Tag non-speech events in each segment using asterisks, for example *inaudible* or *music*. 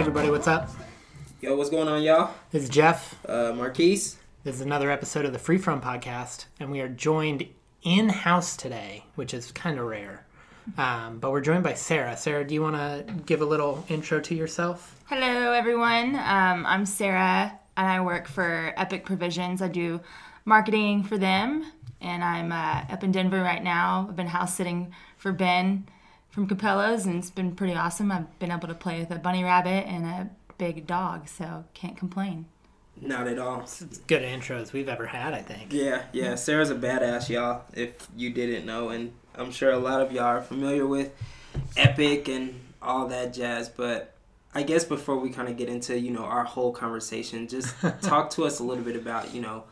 everybody, what's up? Yo, what's going on, y'all? This is Jeff. Uh, Marquise. This is another episode of the Free From podcast, and we are joined in house today, which is kind of rare. Um, but we're joined by Sarah. Sarah, do you want to give a little intro to yourself? Hello, everyone. Um, I'm Sarah, and I work for Epic Provisions. I do marketing for them, and I'm uh, up in Denver right now. I've been house sitting for Ben from Cappello's, and it's been pretty awesome. I've been able to play with a bunny rabbit and a big dog, so can't complain. Not at all. It's as good intros we've ever had, I think. Yeah, yeah. Sarah's a badass, y'all. If you didn't know, and I'm sure a lot of y'all are familiar with Epic and all that jazz. But I guess before we kind of get into you know our whole conversation, just *laughs* talk to us a little bit about you know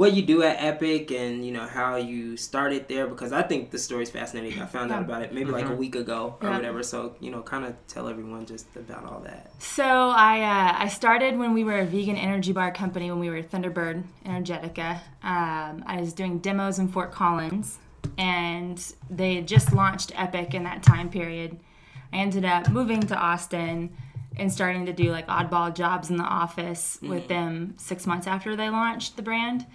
what you do at Epic and you know how you started there because I think the story's fascinating. I found out about it maybe like a week ago or Yeah. whatever. So you know, kind of tell everyone just about all that. So I uh, I started when we were a vegan energy bar company when we were Thunderbird Energetica. Um, I was doing demos in Fort Collins, and they had just launched Epic in that time period. I ended up moving to Austin and starting to do like oddball jobs in the office with them six months after they launched the brand.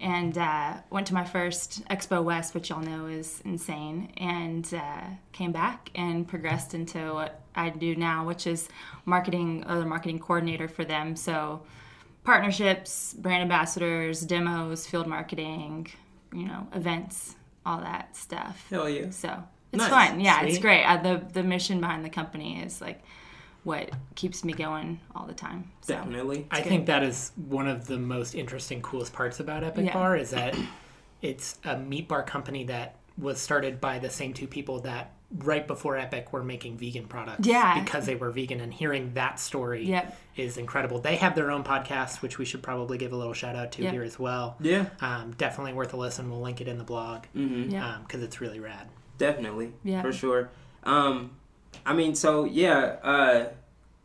And uh, went to my first Expo West, which y'all know is insane, and uh, came back and progressed into what I do now, which is marketing, other marketing coordinator for them. So partnerships, brand ambassadors, demos, field marketing, you know, events, all that stuff. Hell yeah. So it's Nice. fun. Yeah, it's great. Uh, the the mission behind the company is like what keeps me going all the time. So Definitely. I good. think that is one of the most interesting, coolest parts about Epic Yeah. Bar is that *clears throat* it's a meat bar company that was started by the same two people that right before Epic were making vegan products. Yeah. Because they were vegan and hearing that story Yep. is incredible. They have their own podcast, which we should probably give a little shout out to Yep. here as well. Yeah. Um, definitely worth a listen. We'll link it in the blog Mm-hmm. yeah. because it's really rad. Definitely. Yeah. For sure. Um I mean so yeah, uh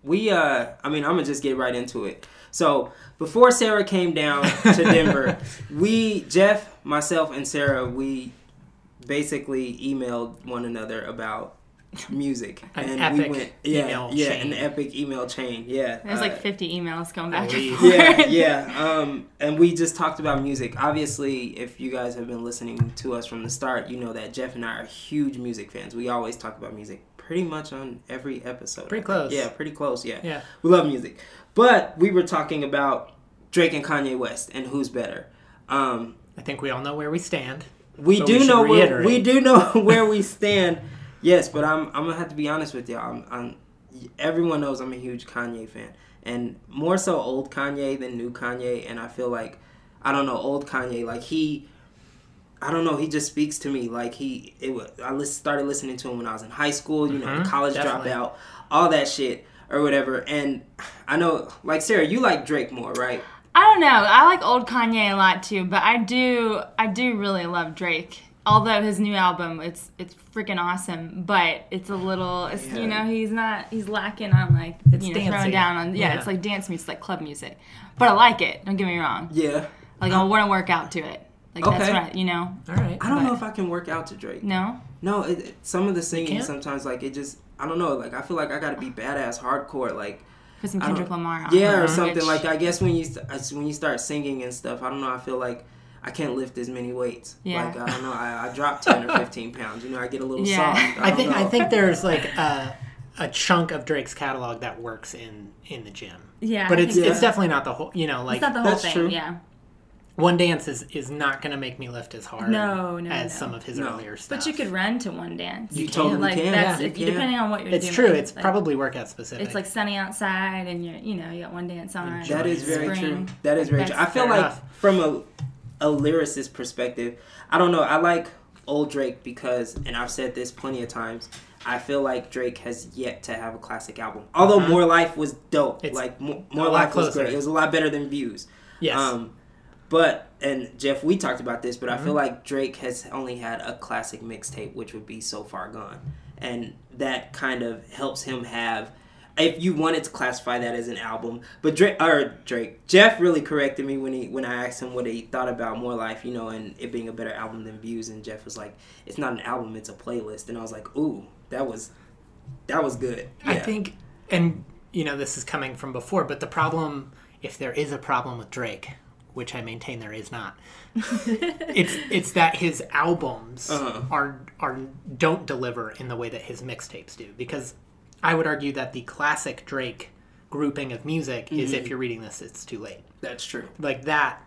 we uh I mean I'm gonna just get right into it. So before Sarah came down to *laughs* Denver, we Jeff, myself and Sarah, we basically emailed one another about music. An and we epic went yeah, email yeah, chain. an epic email chain. Yeah. There's uh, like 50 emails going back and forth. yeah, yeah. Um, and we just talked about music. Obviously, if you guys have been listening to us from the start, you know that Jeff and I are huge music fans. We always talk about music pretty much on every episode. Pretty close. Yeah, pretty close. Yeah. Yeah. We love music. But we were talking about Drake and Kanye West and who's better. Um, I think we all know where we stand. we do we know where, we do know *laughs* where we stand. Yes, but I'm I'm gonna have to be honest with y'all. I'm, I'm everyone knows I'm a huge Kanye fan, and more so old Kanye than new Kanye. And I feel like I don't know old Kanye like he. I don't know. He just speaks to me like he. It was. I started listening to him when I was in high school. You know, Mhm, college definitely. dropout, all that shit or whatever. And I know, like Sarah, you like Drake more, right? I don't know. I like old Kanye a lot too, but I do I do really love Drake. Although his new album, it's it's freaking awesome, but it's a little, it's, Yeah. you know, he's not, he's lacking on like, It's you know, dancey. throwing down on, yeah, Yeah. it's like dance music, it's like club music. But I like it. Don't get me wrong. Yeah. Like I want to work out to it. Like that's Okay. what I, you know. All right. I don't know if I can work out to Drake. No. No, it, it- some of the singing sometimes like it just I don't know like I feel like I gotta be badass hardcore like Put some Kendrick Lamar on. yeah or which- something like I guess when you when you start singing and stuff I don't know I feel like I can't lift as many weights Yeah. like I don't know I, I drop ten or fifteen *laughs* pounds you know I get a little Yeah. soft I don't think I think there's like *laughs* a, a chunk of Drake's catalog that works in in the gym. Yeah. But it's think it's definitely not the whole. You know, like It's not the whole That's thing. true. Yeah. One dance is is not going to make me lift as hard. No, no, as no. some of his No. earlier stuff. But you could run to one dance. you can. totally like can that's you if, can. depending on what you're it's doing. It's true. It's like- probably workout specific. It's like sunny outside, and you're, you know, you got one dance on. Enjoy That is very Spring. true. That is very true. I feel like enough. from a a lyricist perspective, I don't know. I like old Drake because, and I've said this plenty of times. I feel like Drake has yet to have a classic album. Although Uh-huh. More Life was dope. It's like Mo- More lot Life was great. It was a lot better than Views. yes. Um, but and Jeff, we talked about this, but I Mm-hmm. feel like Drake has only had a classic mixtape, which would be "So Far Gone," and that kind of helps him have. If you wanted to classify that as an album, but Drake or Drake, Jeff really corrected me when he when I asked him what he thought about More Life, you know, and it being a better album than Views, and Jeff was like, "It's not an album, it's a playlist," and I was like, "Ooh, that was that was good." I think, and you know, this is coming from before, but the problem, if there is a problem with Drake, which I maintain there is not, *laughs* it's it's that his albums Uh-huh. are are don't deliver in the way that his mixtapes do. Because I would argue that the classic Drake grouping of music is Mm-hmm. if you're reading this, it's too late. That's true. Like that,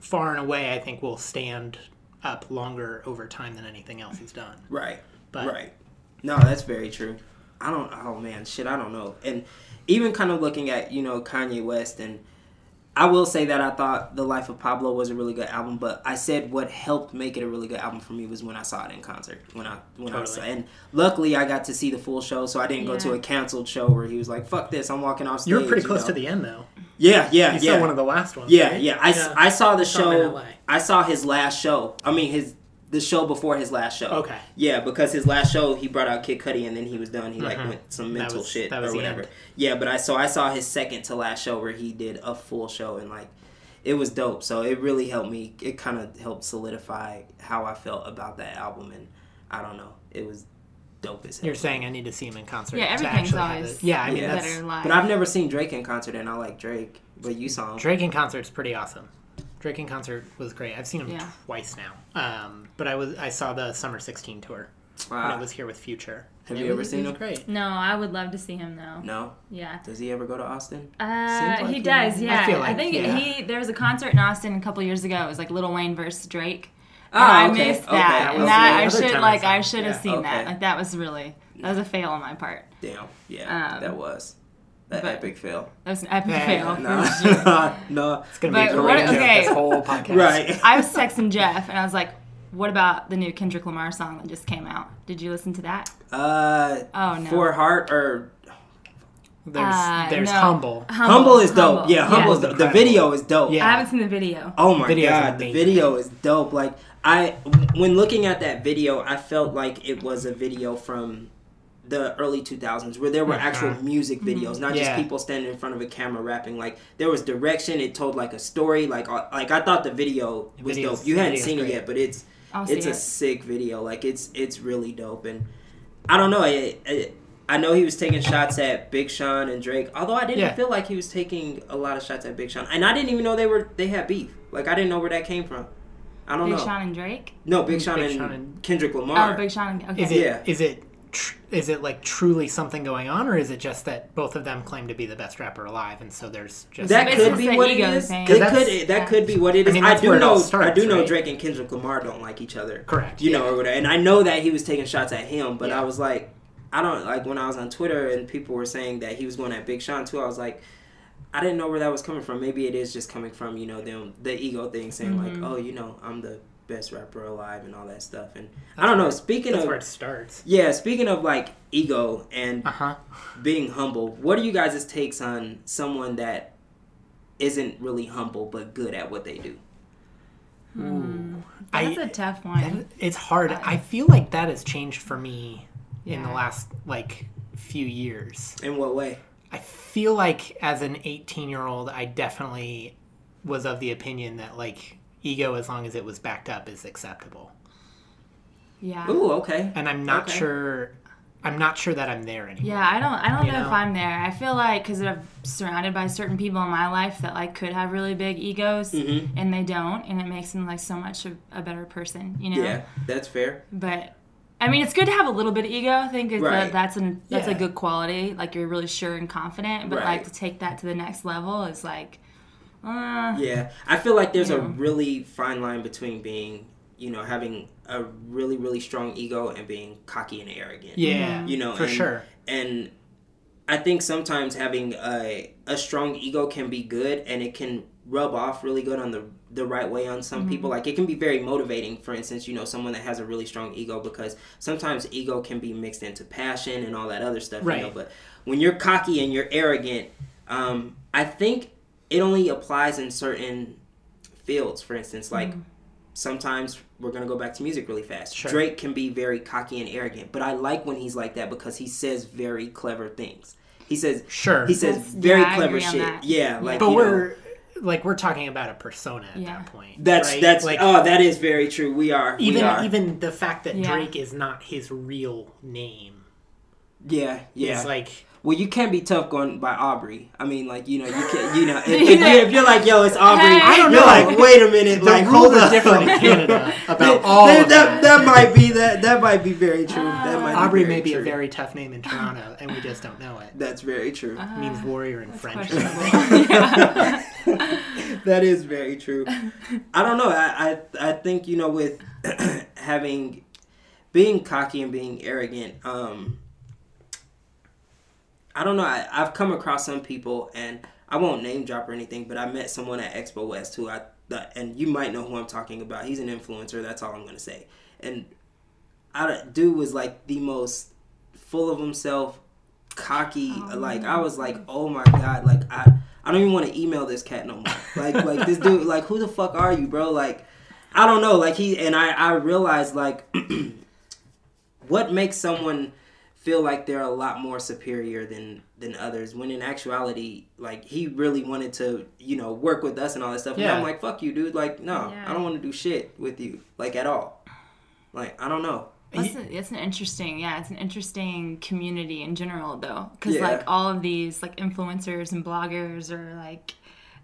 far and away, I think will stand up longer over time than anything else he's done. Right. But- right. No, that's very true. I don't. Oh man, shit. I don't know. And even kind of looking at you know Kanye West, and I will say that I thought The Life of Pablo was a really good album. But I said what helped make it a really good album for me was when I saw it in concert. When I when I saw, and luckily I got to see the full show, so I didn't go to a canceled show where he was like, "Fuck this, I'm walking off stage." You were pretty close know? to the end, though. Yeah, yeah, You yeah. saw one of the last ones. Yeah, right? yeah. I, I saw the Saw show. I saw his last show. I mean his the show before his last show. Okay. Yeah, because his last show he brought out Kid Cudi and then he was done. He like Mhm. went some That mental was- shit that was or the whatever. end. Yeah, but I so I saw his second to last show where he did a full show and like it was dope. So it really helped me. It kind of helped solidify how I felt about that album and I don't know. It was dope as hell. You're saying I need to see him in concert. Yeah, everything's actually always yeah, I mean Yeah. that's better live. But I've never seen Drake in concert and I like Drake. But you saw him. Drake in concert's pretty awesome. Drake in concert was great. I've seen him Yeah. twice now. Um, but I was I saw the summer '16 tour when Ah, I was here with Future. Have And you it ever was- seen him? Great. No, I would love to see him though. no. Yeah. Does he ever go to Austin? Uh, like he he does, yeah. I I, feel like, think yeah. he there was a concert in Austin a couple years ago. It was like Lil Wayne versus Drake. Oh, and I missed okay. that, That and that I should time I like I should have Yeah, seen that. Like that was really that was a fail on my part. Damn. Yeah, Um, that was that but- epic fail. That was an epic Yeah, fail. No, for *laughs* sure. no. It's gonna But be a what- great okay. this whole podcast. Right. *laughs* I was texting Jeff and I was like, "What about the new Kendrick Lamar song that just came out? Did you listen to that?" Uh, Oh no. for heart or There's Uh, there's no. humble. humble, is dope. Humble. Yeah, humble is dope. The video is dope. Yeah. I haven't seen the video. Oh my Video's god, the video is dope. Like I, when looking at that video, I felt like it was a video from the early 2000s where there were actual Uh-huh. music videos, not just people standing in front of a camera rapping. Like there was direction. It told like a story. Like uh, like I thought the video The was video's- dope. You hadn't seen great. it yet, but it's I'll it's a it. sick video. Like it's it's really dope, and I don't know. It, it, I know he was taking shots at Big Sean and Drake, although I didn't Yeah. feel like he was taking a lot of shots at Big Sean, and I didn't even know they were they had beef. Like I didn't know where that came from. I don't Big know. Big Sean and Drake. No, Big Sean, Big and, Sean and- Kendrick Lamar. Oh, Big Sean. And, okay. Is it Yeah. is it tr- is it like truly something going on, or is it just that both of them claim to be the best rapper alive, and so there's just that could just be what it is. ego is. thing. It 'Cause could that yeah. could be what it I mean, I, do where it all know. I do know right? Drake and Kendrick Lamar don't like each other. correct? You yeah. know, or whatever. And I know that he was taking shots at him, but Yeah. I was like, I don't like when I was on Twitter and people were saying that he was going at Big Sean too. I was like, I didn't know where that was coming from. Maybe it is just coming from you know them the ego thing, saying Mhm. like, oh, you know, I'm the best rapper alive and all that stuff. And I don't know. Speaking That's of where it starts. yeah, speaking of like ego and Uh huh. being humble, what are you guys' takes on someone that isn't really humble but good at what they do? Ooh. That's I a tough that- one. it's hard. I- I feel like that has changed for me in the last like few years. In what way? I feel like as an 18 year old, I definitely was of the opinion that like ego, as long as it was backed up, is acceptable. Yeah. Ooh, okay. And I'm not Okay. sure. I'm not sure that I'm there anymore. Yeah, I don't. I don't You know, know? if I'm there. I feel like because I'm surrounded by certain people in my life that like could have really big egos, Mhm. and they don't, and it makes them like so much a, a better person. You know. Yeah, that's fair. But I mean, it's good to have a little bit of ego. I think Right. that that's an that's Yeah. a good quality. Like you're really sure and confident. But Right. like to take that to the next level is like, uh, Yeah, I feel like there's a really fine line between being, you know, having a really really strong ego and being cocky and arrogant. Yeah, You know, for and- sure. And I think sometimes having a a strong ego can be good and it can rub off really good on the the right way on some people. Like it can be very motivating. For instance, you know, someone that has a really strong ego because sometimes ego can be mixed into passion and all that other stuff. You know, Right. but when you're cocky and you're arrogant, um, I think it only applies in certain fields. For instance, like mm. sometimes we're gonna go back to music really fast. Sure. Drake can be very cocky and arrogant, but I like when he's like that because he says very clever things. He says Sure. he says That's- very yeah, clever shit. that. Yeah, like but you we're like we're talking about a persona at Yeah. that point. that's right? that's like oh that is very true. We are even we are. even the fact that Yeah. Drake is not his real name yeah yeah. is like Well, you can't be tough going by Aubrey. I mean, like you know, you can't. You know, *laughs* if, if, you, if you're like, yo, it's Aubrey, Hey. I don't you're know. like, wait a minute, The like rules hold are up. different in Canada *laughs* about That- all that, of that, that. that might be that that might be very true. that might Aubrey be may be a very tough name in Toronto, and we just don't know it. That's very true. It means warrior in French. *laughs* that is very true. I don't know. I, I I think you know with *clears throat* having being cocky and being arrogant. Um, I don't know. I, I've come across some people, and I won't name drop or anything, but I met someone at Expo West who I and you might know who I'm talking about. He's an influencer. That's all I'm gonna say. And I dude was like the most full of himself, cocky. Oh, like I was like, oh my god, like I I don't even want to email this cat no more. Like like this dude, like who the fuck are you, bro? Like I don't know. Like he and I I realized like *clears throat* what makes someone feel like they're a lot more superior than than others when in actuality like he really wanted to you know work with us and all that stuff. And i'm like fuck you dude. Like no Yeah. i don't want to do shit with you like at all. Like i don't know. That's, a, that's an interesting, yeah, it's an interesting community in general, though, because Yeah. like all of these like influencers and bloggers are like,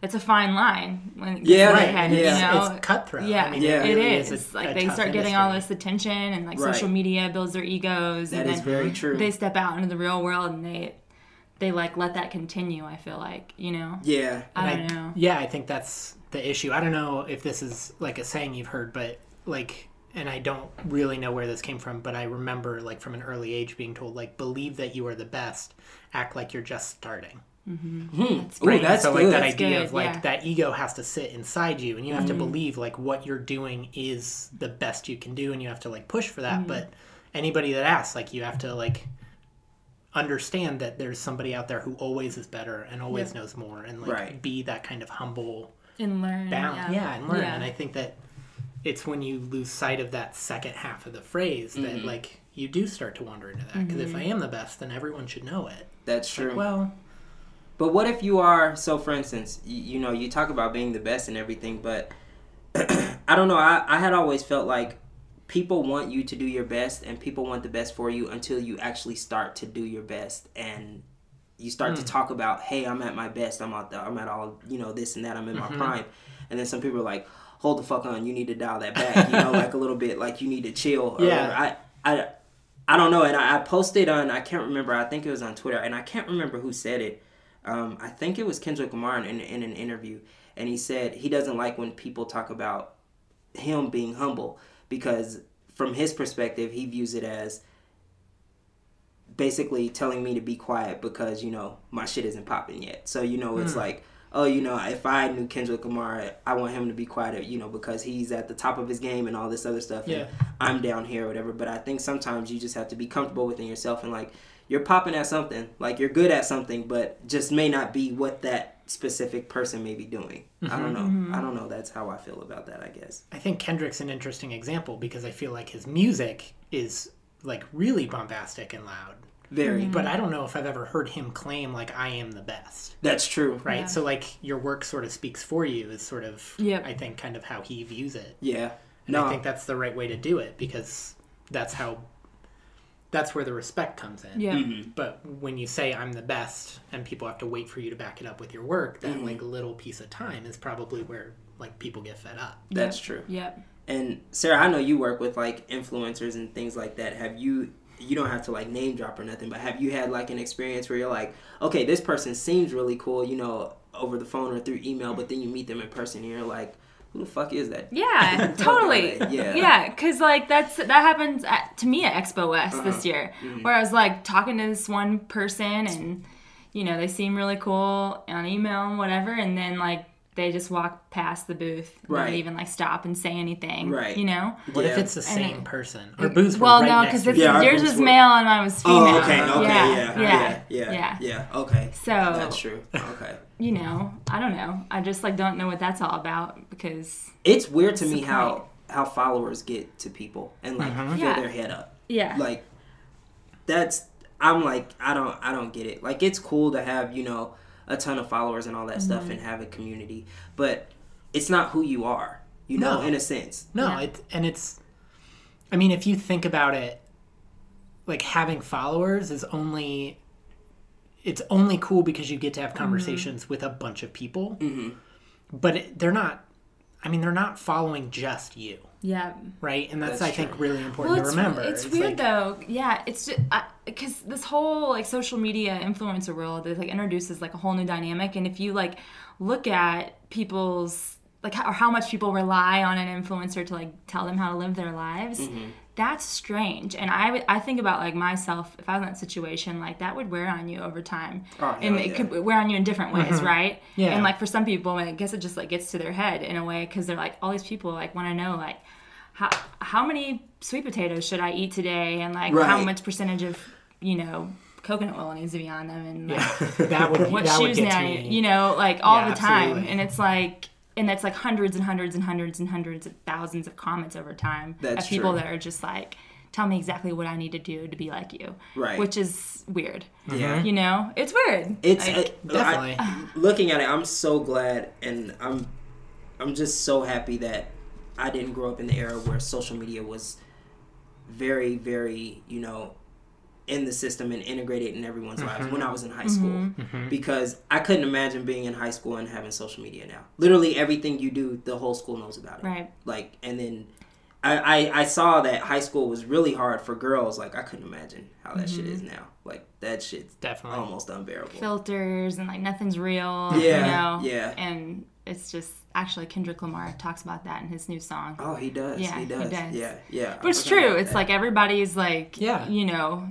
it's a fine line when it gets Yeah, to right, their yeah. you know. It's cutthroat. yeah, I mean, Yeah. it really is. a- It's like a they tough start getting all this attention, and like Right. social media builds their egos, That and is then very true they step out into the real world and they they like let that continue. I feel like you know. yeah I And don't know. Yeah, I think that's the issue. I don't know if this is like a saying you've heard, but like, and I don't really know where this came from, but I remember like from an early age being told like, believe that you are the best, act like you're just starting. That's Ooh, great. that's so like that That's idea good, of like yeah. that ego has to sit inside you, and you have to Mm-hmm. believe like what you're doing is the best you can do, and you have to like push for Mm-hmm. that. But anybody that asks, like, you have to like understand that there's somebody out there who always is better and always Yep. knows more, and like Right. be that kind of humble and learn. bound yeah, and learn Yeah. and i think that it's when you lose sight of that second half of the phrase that Mm-hmm. like you do start to wander into that because if i am the best then everyone should know it that's true well But what if you are so? For instance, you, you know, you talk about being the best and everything, but *clears throat* I don't know. I, I had always felt like people want you to do your best, and people want the best for you until you actually start to do your best, and you start to hmm. talk about, hey, I'm at my best. I'm out there. I'm at all you know this and that. I'm in my mm-hmm. prime, and then some people are like, hold the fuck on. You need to dial that back. You know, like a little bit. Like you need to chill. Or Yeah. I I. I don't know, and I, I posted on I can't remember. I think it was on Twitter, and I can't remember who said it. Um, I think it was Kendrick Lamar in, in an interview, and he said he doesn't like when people talk about him being humble because, from his perspective, he views it as basically telling me to be quiet because you know my shit isn't popping yet. So you know it's like, oh, you know, if I knew Kendrick Lamar, I want him to be quiet, you know, because he's at the top of his game and all this other stuff. Yeah. And I'm down here or whatever. But I think sometimes you just have to be comfortable within yourself and like you're popping at something, like you're good at something, but just may not be what that specific person may be doing. I don't mm-hmm. know. Mm-hmm. I don't know. That's how I feel about that. I guess. i think kendrick's an interesting example because i feel like his music is like really bombastic and loud Very. Mm-hmm. but i don't know if i've ever heard him claim like i am the best That's true. right Yeah. so like your work sort of speaks for you is sort of Yep. i think kind of how he views it Yeah. And No. I think that's the right way to do it because that's how that's where the respect comes in. Yeah. Mm-hmm. But when you say I'm the best and people have to wait for you to back it up with your work, that Mm-hmm. like little piece of time is probably where like people get fed up. That's Yep. true. Yep. And Sarah, I know you work with like influencers and things like that. Have you? You don't have to like name drop or nothing, but have you had like an experience where you're like, okay, this person seems really cool, you know, over the phone or through email, but then you meet them in person and you're like, who the fuck is that? Yeah, *laughs* totally. Yeah. yeah, because like that's that happens at, to me at Expo West Uh-huh. this year, Mm-hmm. where I was like talking to this one person, and you know they seem really cool on email and whatever, and then like they just walk past the booth, and Right. don't even like stop and say anything, Right. You know. What Yeah. if it's the same it- person? Or booths were Well, right no, because Yeah, yours booths was were- male and mine was oh, female. Oh, okay, okay, yeah, yeah, yeah, yeah, yeah, yeah. yeah. Okay, So that's true. Okay, you know, I don't know. I just like don't know what that's all about because it's weird to me how how followers get to people and like mm-hmm. fill Yeah. their head up. yeah, like that's i'm like i don't i don't get it like it's cool to have you know a ton of followers and all that stuff Mm-hmm. and have a community but it's not who you are you know No. in a sense No, Yeah. it and it's I mean, if you think about it, like having followers is only it's only cool because you get to have conversations with a bunch of people. Mm-hmm. But it, they're not. I mean, they're not following just you, Yeah. right? And that's, That's I think really important Well, to remember. it's, weird like, though. Yeah, it's just because this whole like social media influencer world it like introduces like a whole new dynamic, and if you like look at people's like how, or how much people rely on an influencer to like tell them how to live their lives. Mm-hmm. That's strange, and I would- I think about like myself if I was in that situation, like that would wear on you over time, Oh, and hell it yeah. could wear on you in different ways, right? Mm-hmm. Yeah. and like for some people, I guess it just like gets to their head in a way because they're like all these people like want to know like how how many sweet potatoes should I eat today, and like how much percentage of you know coconut oil needs to be on them, and like, yeah, *laughs* that would what that would shoes get now, to me. you know, like all Yeah, the time, absolutely. and it's like. And that's like hundreds and hundreds and hundreds and hundreds of thousands of comments over time That's of people true. that are just like, tell me exactly what I need to do to be like you. Right. Which is weird. Yeah. You know? It's weird. It's Like, uh, I- Definitely. I- looking at it, I'm so glad, and I'm I'm just so happy that I didn't grow up in the era where social media was very, very, you know, in the system and integrated in everyone's lives mm-hmm. when I was in high school. Mm-hmm. mm-hmm. Because I couldn't imagine being in high school and having social media now. Literally everything you do, the whole school knows about it. Right. Like, and then I, I, I saw that high school was really hard for girls. Like, I couldn't imagine how that shit is mm-hmm. now. Like, that shit's Definitely. almost unbearable. filters and like nothing's real. Yeah, You know? yeah. And it's just actually Kendrick Lamar talks about that in his new song. Oh, he does. Yeah, he he does. does. Yeah, yeah. But it's I true. It's like everybody's like, Yeah. you know,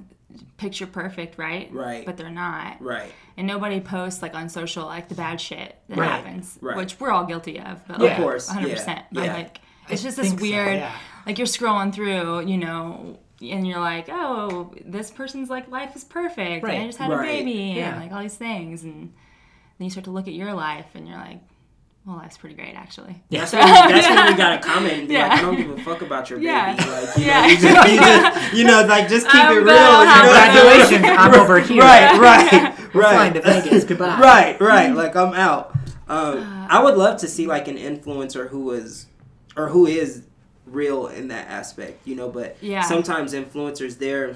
picture perfect, right? Right. But they're not. right. And nobody posts like on social like the bad shit that Right, happens, right. which we're all guilty of. But Yeah. like, Of course, 100%. yeah, But yeah. like, it's I just this think so, weird, yeah. like you're scrolling through, you know, and you're like, oh, this person's like life is perfect. Right, And I just had right, a baby and like all these things. And then you start to look at your life and you're like, well, that's pretty great actually. That's when, that's when we gotta *laughs* comment and be like, Yeah. I don't give a fuck about your baby. Yeah. Like, you Yeah. know, you just, you *laughs* just, you know, like just keep I'm it real. gonna you know? Congratulations, I'm over here. Right, right, *laughs* Flying right. to Vegas. Goodbye. right, right. Like I'm out. Um, I would love to see like an influencer who was, or who is real in that aspect, you know. But Yeah. sometimes influencers, they're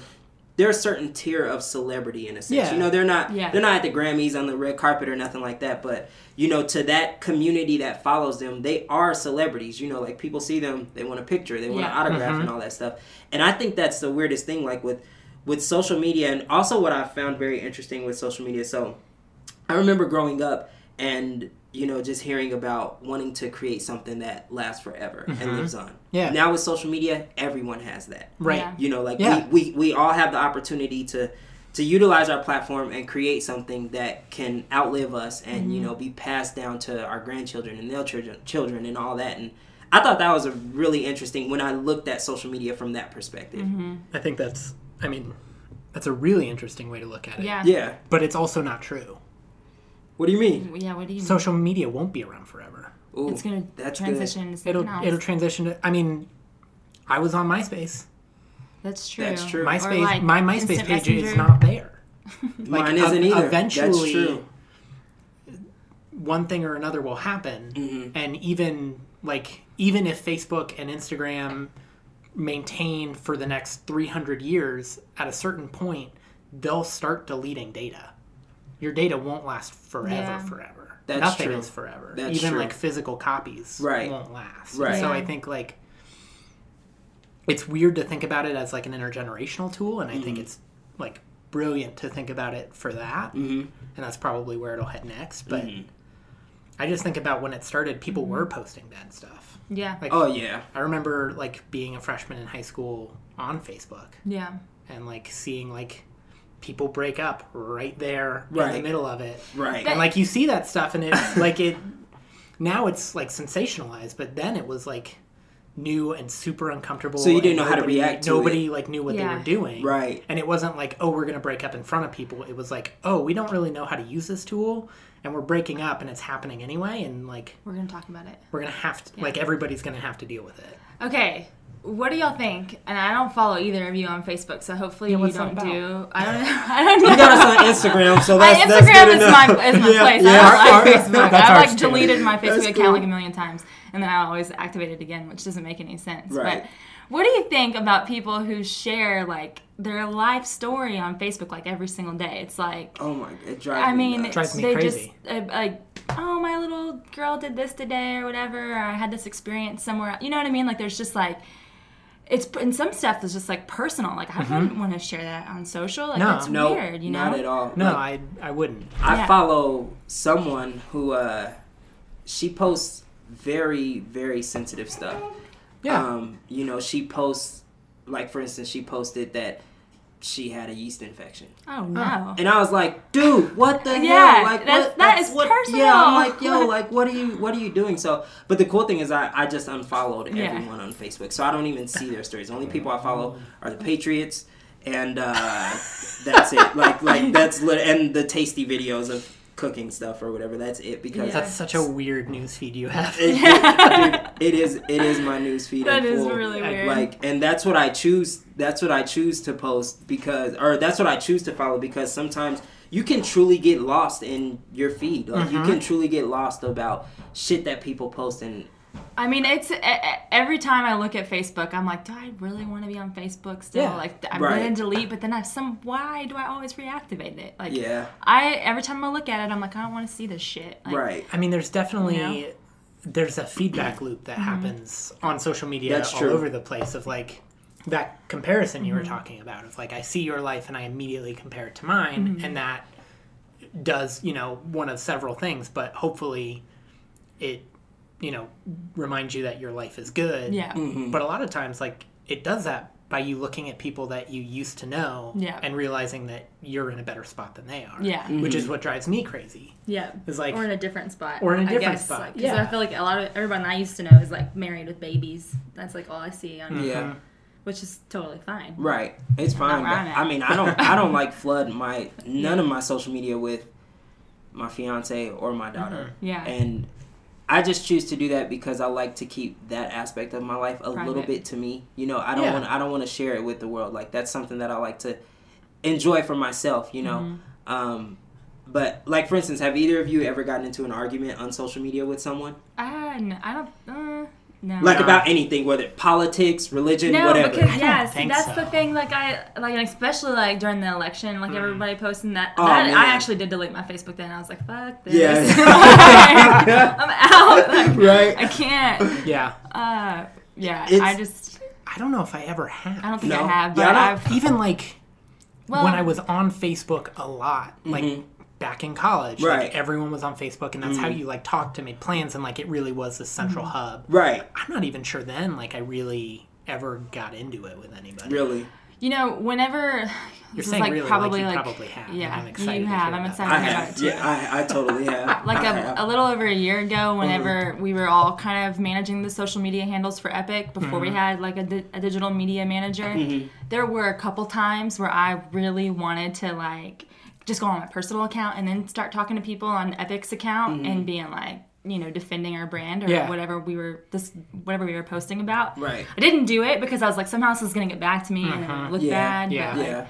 they're a certain tier of celebrity in a sense. Yeah. You know, they're not Yeah. they're not at the Grammys on the red carpet or nothing like that. But you know, to that community that follows them, they are celebrities. You know, like people see them, they want a picture, they want Yeah. an autograph, Mhm. and all that stuff. And I think that's the weirdest thing, like with with social media, and also what I found very interesting with social media. So I remember growing up and you know just hearing about wanting to create something that lasts forever and Mhm. lives on. Yeah. Now with social media, everyone has that. Right. Yeah. You know, like Yeah. we, we we all have the opportunity to to utilize our platform and create something that can outlive us and you know be passed down to our grandchildren and their children children and all that and I thought that was a really interesting when I looked at social media from that perspective. I think that's. I mean, that's a really interesting way to look at it. Yeah. Yeah. But it's also not true. What do you mean? Yeah, what do you mean? Social media won't be around forever. Ooh, It's going to that's transition to It'll else. it'll transition to. I mean, I was on MySpace. That's true. That's true. MySpace. like my MySpace instant page is not there. *laughs* Like, Mine isn't ev- either. eventually- that's true. One thing or another will happen, Mhm. and even like even if Facebook and Instagram maintain for the next 300 years, at a certain point, they'll start deleting data. Your data won't last forever, Yeah. forever. That's Nothing true. is forever. That's even true. like physical copies Right. won't last. Right. So Yeah. I think like it's weird to think about it as like an intergenerational tool, and I think Mhm. it's like brilliant to think about it for that, Mm-hmm. and that's probably where it'll head next. But Mhm. I just think about when it started, people were posting bad stuff. Yeah. Like Oh yeah. I remember like being a freshman in high school on Facebook Yeah. and like seeing like people break up right there in the middle of it. Right. And like you see that stuff and it *laughs* like it now it's like sensationalized, but then it was like new and super uncomfortable. So you didn't and know how to react to Nobody like knew what Yeah. they were doing. Right. And it wasn't like, oh, we're gonna break up in front of people. It was like, oh, we don't really know how to use this tool and we're breaking up and it's happening anyway and like We're going to talk about it. we're gonna have to like everybody's gonna have to deal with it. Okay. What do y'all think? And I don't follow either of you on Facebook, so hopefully Yeah, you don't do. I don't. *laughs* I don't know. You got us on Instagram, so that's, that's Instagram good is enough. my, is my *laughs* Yeah, place. yeah. I don't Our- like Facebook. that's I've like too. deleted my Facebook That's account cool. like a million times, and then I always activate it again, which doesn't make any sense. Right. But What do you think about people who share like their life story on Facebook like every single day? It's like Oh my, it drives I me mean, nuts. Drives me they crazy. just uh, like, oh, my little girl did this today or whatever, or I had this experience somewhere. You know what I mean? Like, there's just like, it's and some stuff is just like personal. Like, I wouldn't want to share that on social. Like, No. that's no, weird. You know? not at all. No, Like, I I wouldn't. I Yeah. follow someone who uh she posts very very sensitive stuff. Yeah. Um, you know, she posts like for instance, she posted that she had a yeast infection. Oh no. And I was like, dude, what the Yeah, hell? Like that's- what that is what personal. Yeah, I'm like, yo, *laughs* like what are you what are you doing? So but the cool thing is I, I just unfollowed Yeah. everyone on Facebook. So I don't even see their stories. The only people I follow are the Patriots and uh that's it. Like like that's lit and the tasty videos of cooking stuff or whatever. That's it because Yeah. That's such a weird news feed you have. it, it- *laughs* dude, it is it is my news feed. That in is full. really weird. Like, and that's what I choose. That's what I choose to post because, or that's what I choose to follow because sometimes you can truly get lost in your feed. Like, you Mhm. can truly get lost about shit that people post and I mean, it's every time I look at Facebook, I'm like, do I really want to be on Facebook still? Yeah. Like, I'm Right. gonna delete, but then I some why do I always reactivate it? Like, yeah, I every time I look at it, I'm like, I don't want to see this shit. Like, right. I mean, there's definitely You know? there's a feedback loop that happens on social media That's all true. over the place of like that comparison you were Mm-hmm. talking about of like I see your life and I immediately compare it to mine Mm-hmm. and that does, you know, one of several things, but hopefully it you know remind you that your life is good. Yeah. Mhm. But a lot of times like it does that by you looking at people that you used to know Yeah. and realizing that you're in a better spot than they are. Yeah. Which is what drives me crazy. Yeah. Is like or in a different spot. Or in a different guess, spot, Like, 'cause yeah. I feel like a lot of everyone I used to know is like married with babies. That's like all I see on, Mm-hmm. Yeah, which is totally fine. right. It's fine. where but- I'm. I mean, I don't. I don't like *laughs* flood my none of my social media with my fiance or my daughter. Yeah. and I just choose to do that because I like to keep that aspect of my life a little bit to me. You know, I don't Yeah. want I don't want to share it with the world. Like that's something that I like to enjoy for myself. You know, Mm-hmm. um, but like for instance, have either of you ever gotten into an argument on social media with someone, Ah, n- I don't. Uh, no. like No. about anything, whether it politics, religion, no, whatever? because I yeah, don't see, think that's so. the thing. Like I like, and especially like during the election, like everybody posting that. Oh, that. I actually did delete my Facebook then. I was like, fuck this. Yeah. *laughs* *laughs* *laughs* I'm out. Like, Right. I can't. Yeah. Uh, yeah. It's- I just. I don't know if I ever have. I don't think No. I have, but Yeah, I don't- I've. even like Well, when I was on Facebook a lot, like Mhm. back in college, Right. like everyone was on Facebook, and that's how you like talked and made plans, and like it really was the central hub. Right. I'm not even sure then, like I really ever got into it with anybody. Really. You know, whenever *sighs* You're this is, saying like really probably like you like probably have. yeah, I'm excited you have. I'm excited I to about it too. Yeah, I, I totally *laughs* have. like I a, have. a little over a year ago whenever Mm-hmm. we were all kind of managing the social media handles for epic before we had like a, di- a digital media manager Mm-hmm. there were a couple times where i really wanted to like just go on my personal account and then start talking to people on epic's account Mm-hmm. and being like you know defending our brand or Yeah. whatever we were this whatever we were posting about Right. i didn't do it because i was like somehow this is gonna get back to me and it would look Yeah. bad Yeah. but like, Yeah.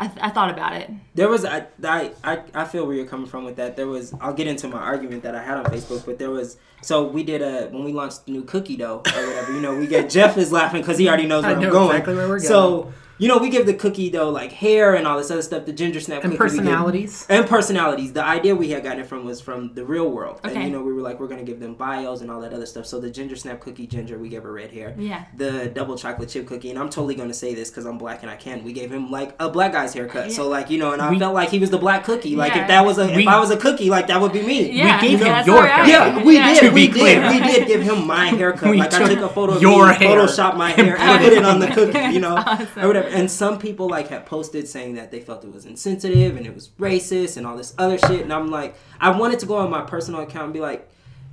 I, I thought about it There was I, I I I feel where you're coming from with that. There was I'll get into my argument that I had on Facebook, but there was so we did a when we launched the new cookie dough or whatever. You know, we get *laughs* Jeff is laughing because he already knows I where I'm know going. exactly where we're going. So you know, we give the cookie dough like hair and all this other stuff. The ginger snap And cookie we give- personalities. and personalities. The idea we had gotten it from was from the real world, and Okay. you know we were like we're gonna give them bios and all that other stuff. So the ginger snap cookie, ginger, we gave her red hair yeah the double chocolate chip cookie, and I'm totally gonna say this because I'm black and I can. We gave him like a black guy's haircut, so like you know, and I We- felt like he was the black cookie. Like Yeah. if that was a We- if I was a cookie, like that would be me. yeah we gave him your all right. Yeah, we Yeah. did. To we be did. clear. We did give him my *laughs* haircut. We like I took took a photo of your me, hair Photoshop my *laughs* hair, and and put it on the cookie. You know, Awesome. or whatever. And some people like had posted saying that they felt it was insensitive and it was racist and all this other shit. And I'm like, I wanted to go on my personal account and be like,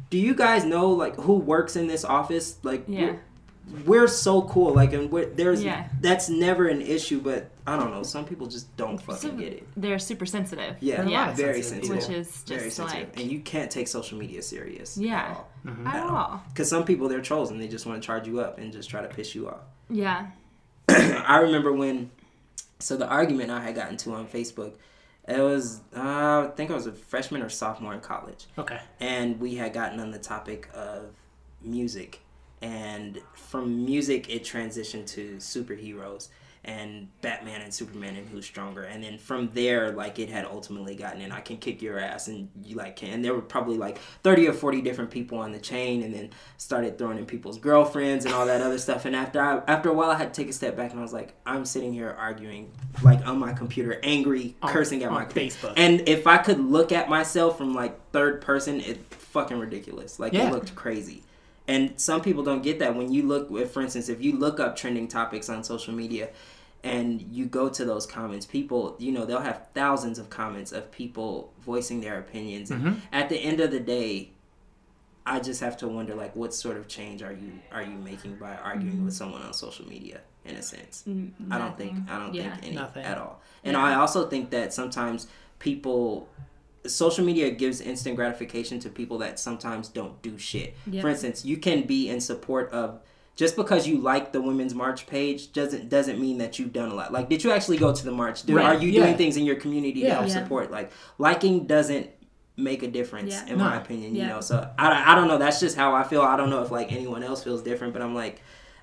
do you guys know like who works in this office? Like, Yeah. we're, we're so cool. Like, and we're, there's Yeah. that's never an issue. But I don't know. Some people just don't fucking So get it. They're super sensitive. Yeah, They're yeah. very sensitive sensitive. Which is very just sensitive. like and you can't take social media serious. Yeah. Mm-hmm. at all. Because some people they're trolls and they just want to charge you up and just try to piss you off. Yeah. *clears throat* I remember when, so the argument I had gotten to on Facebook, it was uh, I think I was a freshman or sophomore in college, Okay. and we had gotten on the topic of music, and from music it transitioned to superheroes and Batman and Superman and who's stronger. And then from there, like it had ultimately gotten in. I can kick your ass, and you like can. And there were probably like thirty or forty different people on the chain, and then started throwing in people's girlfriends and all that other stuff. And after I, after a while, I had to take a step back, and I was like, I'm sitting here arguing like on my computer, angry, On- cursing at on my Facebook. And if I could look at myself from like third person, it fucking ridiculous. Like Yeah. it looked crazy. And some people don't get that when you look, if, for instance, if you look up trending topics on social media and you go to those comments, people, you know, they'll have thousands of comments of people voicing their opinions. Mm-hmm. And at the end of the day, I just have to wonder, like, what sort of change are you are you making by arguing with someone on social media? In a sense, I don't think I don't Yeah. think any Nothing. at all. And Yeah. I also think that sometimes people social media gives instant gratification to people that sometimes don't do shit. Yep. For instance, you can be in support of just because you like the women's march page doesn't doesn't mean that you've done a lot. Like, did you actually go to the march? Did, Right. Are you Yeah. doing things in your community to help Yeah. support? Like, liking doesn't make a difference Yeah. in my No. opinion. You know, so I, I don't know. That's just how I feel. I don't know if like anyone else feels different, but I'm like.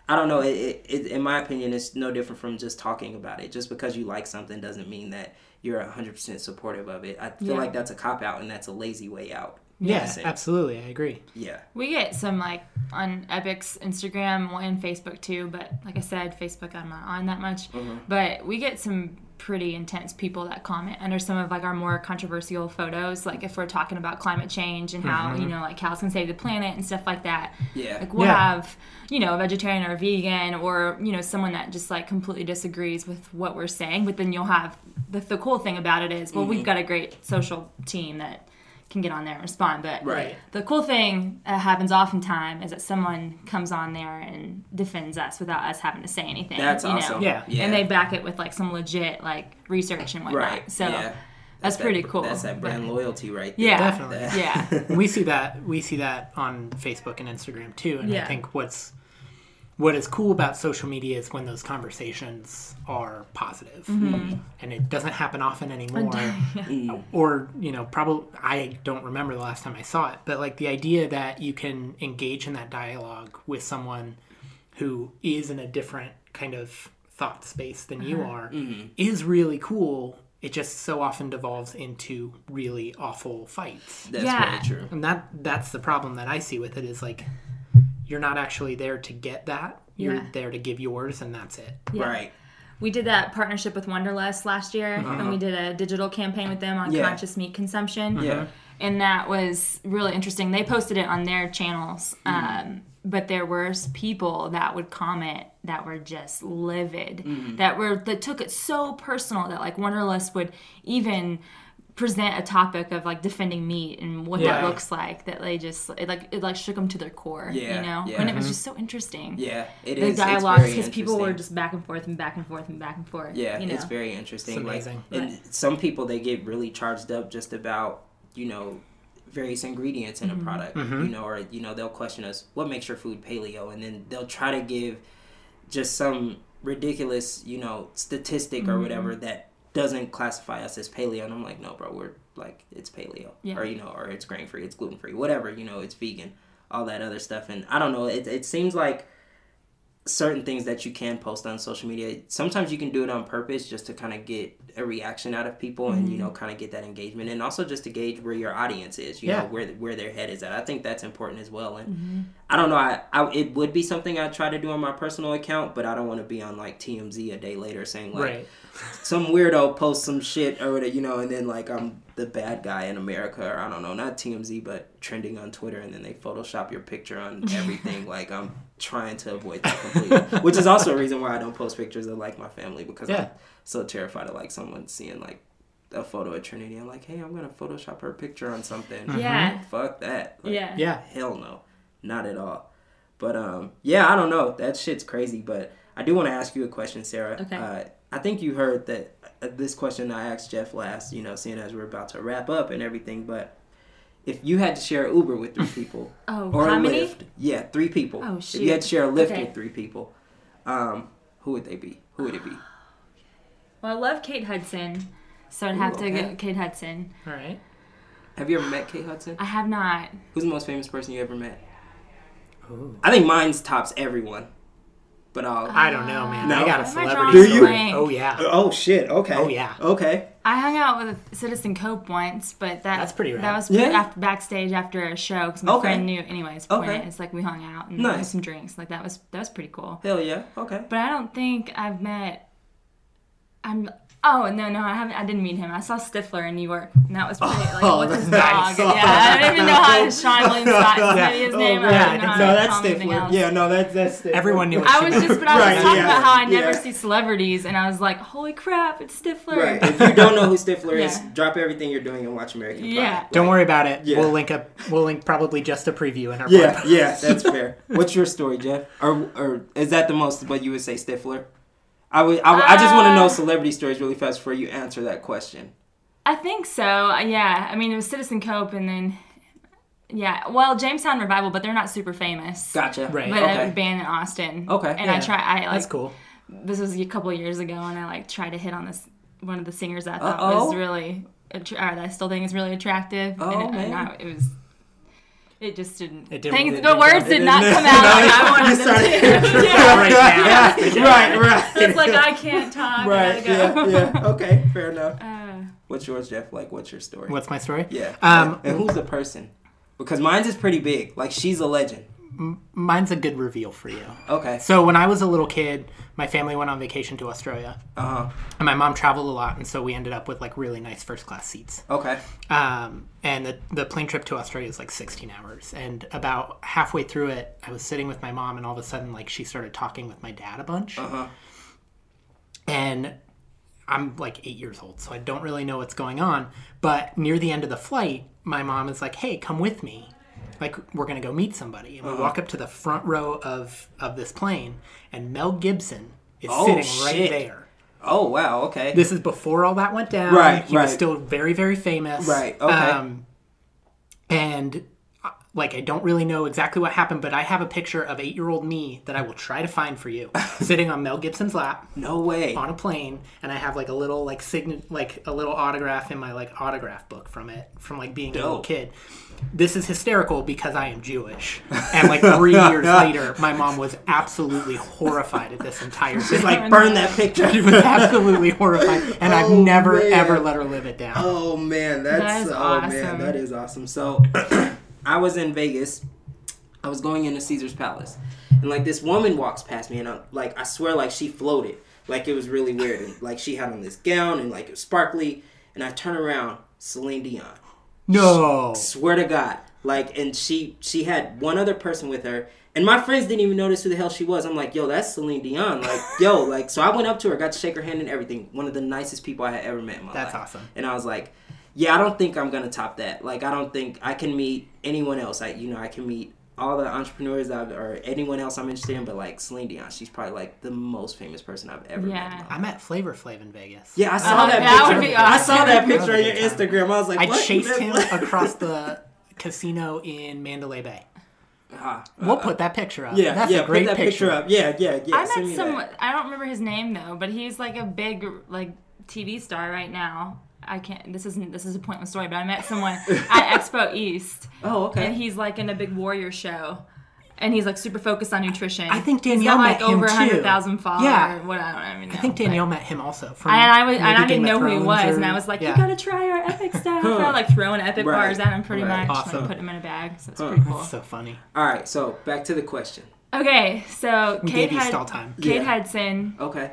I don't know. It, it, it, in my opinion, it's no different from just talking about it. Just because you like something doesn't mean that you're 100% supportive of it. I feel Yeah. like that's a cop out and that's a lazy way out. In a Yeah, absolutely. I agree. Yeah. We get some like on Epic's Instagram and Facebook too, but like I said, Facebook I'm not on that much. Mm-hmm. But we get some pretty intense people that comment under some of like our more controversial photos, like if we're talking about climate change and how you know like cows can save the planet and stuff like that. Mm-hmm. Yeah. Like we'll Yeah. have you know a vegetarian or a vegan or you know someone that just like completely disagrees with what we're saying, but then you'll have the, the cool thing about it is well Mm-hmm. we've got a great social team that can get on there and respond, but Right. the cool thing that happens oftentimes is that someone comes on there and defends us without us having to say anything. That's you know? awesome. Yeah. Yeah. And they back it with like some legit like research and whatnot. Right. So yeah. that's that- pretty cool. That's that brand loyalty right there. Yeah. Definitely. Yeah. *laughs* we see that we see that on Facebook and Instagram too. And Yeah. I think what's what is cool about social media is when those conversations are positive. Mm-hmm. and it doesn't happen often anymore. *laughs* Or you know, probably I don't remember the last time I saw it, but like the idea that you can engage in that dialogue with someone who is in a different kind of thought space than you are is really cool. It just so often devolves into really awful fights That's Yeah. very true. and that that's the problem that I see with it is like you're not actually there to get that. You're Yeah. there to give yours, and that's it. Yeah. Right. We did that partnership with Wanderlust last year, and we did a digital campaign with them on Uh-huh. Yeah. conscious meat consumption. Yeah. and that was really interesting. They posted it on their channels, Mm-hmm. um, but there were people that would comment that were just livid, Mm-hmm. that were that took it so personal that like Wanderlust would even present a topic of like defending meat and what that looks like that they just it like it like shook them to their core Yeah, you know yeah. and it was just so interesting Yeah. It the is. It's dialogues because people were just back and forth and back and forth and back and forth Yeah, you know it's very interesting. It's like, amazing. and some people they get really charged up just about you know various ingredients in Mm-hmm. a product, you know, or you know they'll question us, what makes your food paleo, and then they'll try to give just some ridiculous you know statistic or Mm-hmm. whatever that doesn't classify us as paleo, and I'm like, no, bro, we're like it's paleo, Yeah. or you know, or it's grain free, it's gluten free, whatever, you know, it's vegan, all that other stuff, and I don't know, it it seems like certain things that you can post on social media sometimes you can do it on purpose just to kind of get a reaction out of people and you know mm-hmm. kind of get that engagement and also just to gauge where your audience is you Yeah. know where where their head is at i think that's important as well and mm-hmm. i don't know I, I it would be something i try to do on my personal account but i don't want to be on like tmz a day later saying like right. *laughs* some weirdo posts some shit or whatever, you know, and then like I'm the bad guy in America or I don't know, not TMZ, but trending on Twitter, and then they Photoshop your picture on *laughs* everything. like I'm trying to avoid that completely, *laughs* which is also a reason why I don't post pictures of like my family because I'm so terrified of like someone seeing like a photo of Trinity. I'm like, hey, I'm gonna Photoshop her picture on something. Yeah. fuck that. Like, yeah Yeah. Hell no, not at all. But um, yeah, I don't know. That shit's crazy. But I do want to ask you a question, Sarah. Okay. Uh, I think you heard that uh, this question I asked Jeff last. You know, seeing as we're about to wrap up and everything. But if you had to share Uber with three people *laughs* oh or how a many Lyft, yeah, three people. Oh, If you had to share a Lyft Okay. with three people, um, who would they be? Who would it be? *sighs* well i love kate hudson so i'd Ooh, have to okay. get kate hudson All right. Have you ever met Kate Hudson? i have not Who's the most famous person you ever met? I think mine's tops everyone. But I'll. I don't know, man. No. I got a celebrity Do you? story. blank? Oh yeah. oh shit. Okay. Oh, yeah. Okay. I hung out with Citizen Cope once, but that That's pretty rad. That was Yeah. after backstage after a show because my Okay. friend knew. Anyways, point Okay. it, it's like we hung out and Nice. had some drinks. Like that was that was pretty cool. Hell yeah. Okay. But I don't think I've met. I'm. Oh no no I haven't I didn't meet him I saw Stifler in New York and that was *laughs* pretty like Oh, with his that's dog *laughs* yeah I don't even know how to Seann William Scott is Yeah. his Oh, name I yeah. don't know how no, to that's call him anything Stifler. else. Yeah, no, that's that's Stifler. Everyone knew I was just, but I was Right, talking yeah, about how I never yeah. see celebrities, and I was like, "Holy crap, it's Stifler!" Right. *laughs* If you don't know who Stifler is, drop everything you're doing and watch American Pie. Yeah. Don't worry about it. Yeah. We'll link up. We'll link probably just a preview in our Yeah, blog yeah, that's fair. What's your story, Jeff? Or, or is that the most? But you would say Stifler. I would. I, would- I just want to know Uh, celebrity stories really fast before you answer that question. I think so. uh, Yeah, I mean, it was Citizen Cope, and then yeah, well, Jamestown Revival, but they're not super famous. Gotcha. Right. But Okay. a band in Austin. Okay, And yeah. I try. I like. That's cool. This was a couple of years ago, and I like tried to hit on this one of the singers I thought Uh-oh. was really, or that I still think is really attractive. Oh, and it, man. and I- it was. It just didn't. It didn't- things, it the didn't- words it did not didn't- come *laughs* out like I You wanted them started- *laughs* to. *laughs* yeah. Right now. Yeah, right, right. It's like I can't talk. right. Go. Yeah, yeah. Okay, fair enough. Uh, What's yours, Jeff? Like, what's your story? What's my story? Yeah. Um, and who's the person? Because mine's is pretty big. Like, she's a legend. Mine's a good reveal for you. Okay. So when I was a little kid, my family went on vacation to Australia, Uh huh. and my mom traveled a lot, and so we ended up with like really nice first class seats. Okay. Um, and the the plane trip to Australia is like 16 hours, and about halfway through it, I was sitting with my mom, and all of a sudden, like she started talking with my dad a bunch, Uh huh. and I'm like eight years old, so I don't really know what's going on. But near the end of the flight, my mom is like, "Hey, come with me. Like we're gonna go meet somebody." And we Uh-huh. walk up to the front row of of this plane, and Mel Gibson is Oh, sitting shit. right there. Oh wow. Okay. This is before all that went down. Right, He was still very, very famous. Right, okay. Um, and like, I don't really know exactly what happened, but I have a picture of eight-year-old me that I will try to find for you, *laughs* sitting on Mel Gibson's lap no way. on a plane, and I have like a little like sign like a little autograph in my like autograph book from it from like being a little kid. This is hysterical because I am Jewish, and like three *laughs* years later, my mom was absolutely horrified at this entire thing. Like burn that picture. She was absolutely horrified, and I've Oh, never man. ever let her live it down. Oh man, that's That is oh man, that is awesome. So *clears throat* I was in Vegas. I was going into Caesar's Palace, and like this woman walks past me, and I'm like I swear like she floated, like it was really weird, and like she had on this gown and like it was sparkly, and I turn around, Celine Dion. No, Swear to God, like, and she she had one other person with her. And my friends didn't even notice who the hell she was. I'm like, yo, that's Celine Dion. Like, yo, like, so I went up to her, got to shake her hand and everything. One of the nicest people I had ever met in my That's life. awesome. And I was like, yeah, I don't think I'm gonna top that. Like, I don't think I can meet anyone else. I, you know, I can meet all the entrepreneurs I've, or anyone else I'm interested in, but like Celine Dion, she's probably like the most famous person I've ever met. Yeah. in. I met Flavor Flav in Vegas. Yeah, I saw Oh, that that picture. would be I saw that That picture on your time. Instagram. I was like, I what? chased *laughs* him across the casino in Mandalay Bay. Ah, We'll uh, put that picture up. Yeah, That's yeah. a great put that picture. picture up. Yeah, yeah, yeah. I send met some. that. I don't remember his name though, but he's like a big like TV star right now. I can't. This isn't. This is a pointless story, but I met someone at *laughs* Expo East, Oh, okay. and he's like in a big warrior show, and he's like super focused on nutrition. I think he's Danielle got like met him over too. hundred thousand followers. Yeah. or what I don't even know. I think Danielle met him also. From And I was, and I didn't Game know who he was, or- and I was like, yeah. "You gotta try our epic *laughs* stuff." Huh. I like throwing epic Right, bars at him pretty right. much, Awesome. and put him in a bag. So it's Huh. pretty cool. That's so funny. All right, so back to the question. Okay, so We Kate, gave you Hud- stall time. Kate Yeah. Hudson, Okay.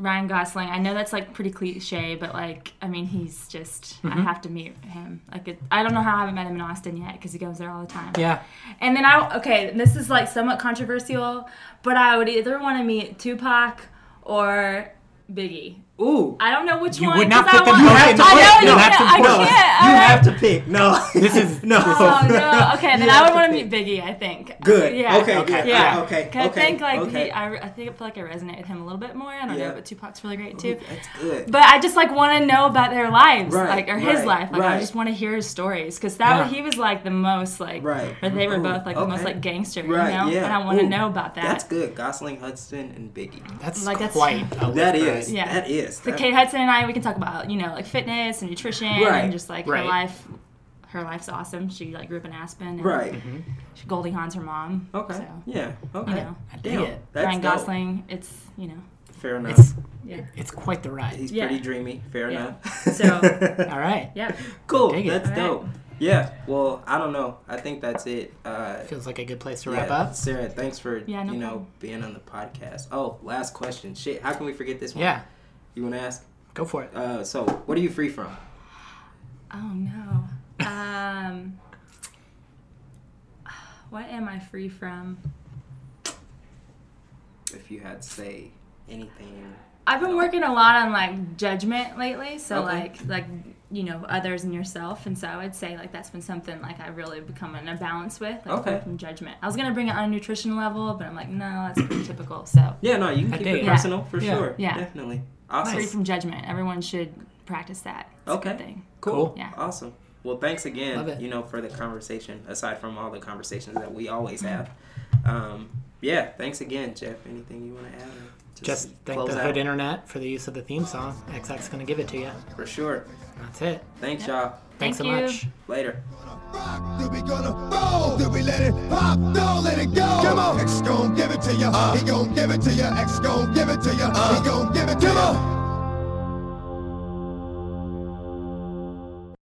Ryan Gosling. I know that's like pretty cliche, but like, I mean, he's just. I Mm-hmm. have to meet him. Like, it, I don't know how I haven't met him in Austin yet because he goes there all the time. Yeah. And then I okay, this is like somewhat controversial, but I would either want to meet Tupac or Biggie. Ooh. I don't know which You one. would not 'cause put I them both in the I pick. know you No, can't. that's I can't. You have to pick. No. *laughs* This is no. Oh no! Okay, then I would want to meet Biggie. I think. Uh, good. Yeah. Okay. Okay. Yeah. Yeah. Okay. 'Cause Okay. I think like okay. he, I, I think I feel like I resonate with him a little bit more. I don't Yeah. know, but Tupac's really great too. That's good. But I just like want to know about their lives, Right, like or his life. Like right. I just want to hear his stories because that Yeah. he was like the most like, Right. or they were Ooh, both like the most like gangster, Right. you know. Yeah. And I want to know about that. That's good. Gosling, Hudson, and Biggie. That's Like, that's- quite a list, That right? is. Yeah. That is. So That- Kate Hudson and I, we can talk about you know like fitness and nutrition Right, and just like right. her life, her life's awesome. She like grew up in Aspen. And Right. she- Goldie Hawn's her mom. Okay. So, Yeah. Okay. you know, I dig Damn. it. That's Ryan dope. Gosling. It's you know. Fair enough. It's Yeah. it's quite the ride. He's Yeah. pretty dreamy. Fair Yeah. enough. So- *laughs* All right. Yeah. cool. Dig it. That's All right. dope. Yeah. Well, I don't know. I think that's it. Uh, Feels like a good place to yeah, wrap up. Sarah, thanks for Yeah, no you know problem. being on the podcast. Oh, last question. Shit, how can we forget this one? Yeah, You want to ask? go for it. Uh, so, what are you free from? Oh no. Um. What am I free from? If you had to say anything. I've been working a lot on like judgment lately. So Okay. like like you know others and yourself, and so I would say like that's been something like I've really become in a balance with. Like Okay. from judgment. I was gonna bring it on a nutrition level, but I'm like no, that's pretty typical. So Yeah, no, you can I keep dig it it. Yeah. personal for Yeah. sure. Yeah. Definitely. Awesome. free from judgment. Everyone should practice that. It's a Okay. good thing. Cool. Cool. Yeah. Awesome. Well, thanks Love again, it. you know, for the conversation, aside from all the conversations that we always have. Um, yeah, thanks again, Jeff. Anything you want to add? or Just thank the out? Hood Internet for the use of the theme song. XX gonna give it to you. For sure. That's it. Thanks, y'all. Thanks Thank so you. much. Later. Do we gonna roll? Do we let it pop? Don't let it go. Come on. X gon' give it to you. he gon' give it to you. X gon' give it to you. he gon' give it to you.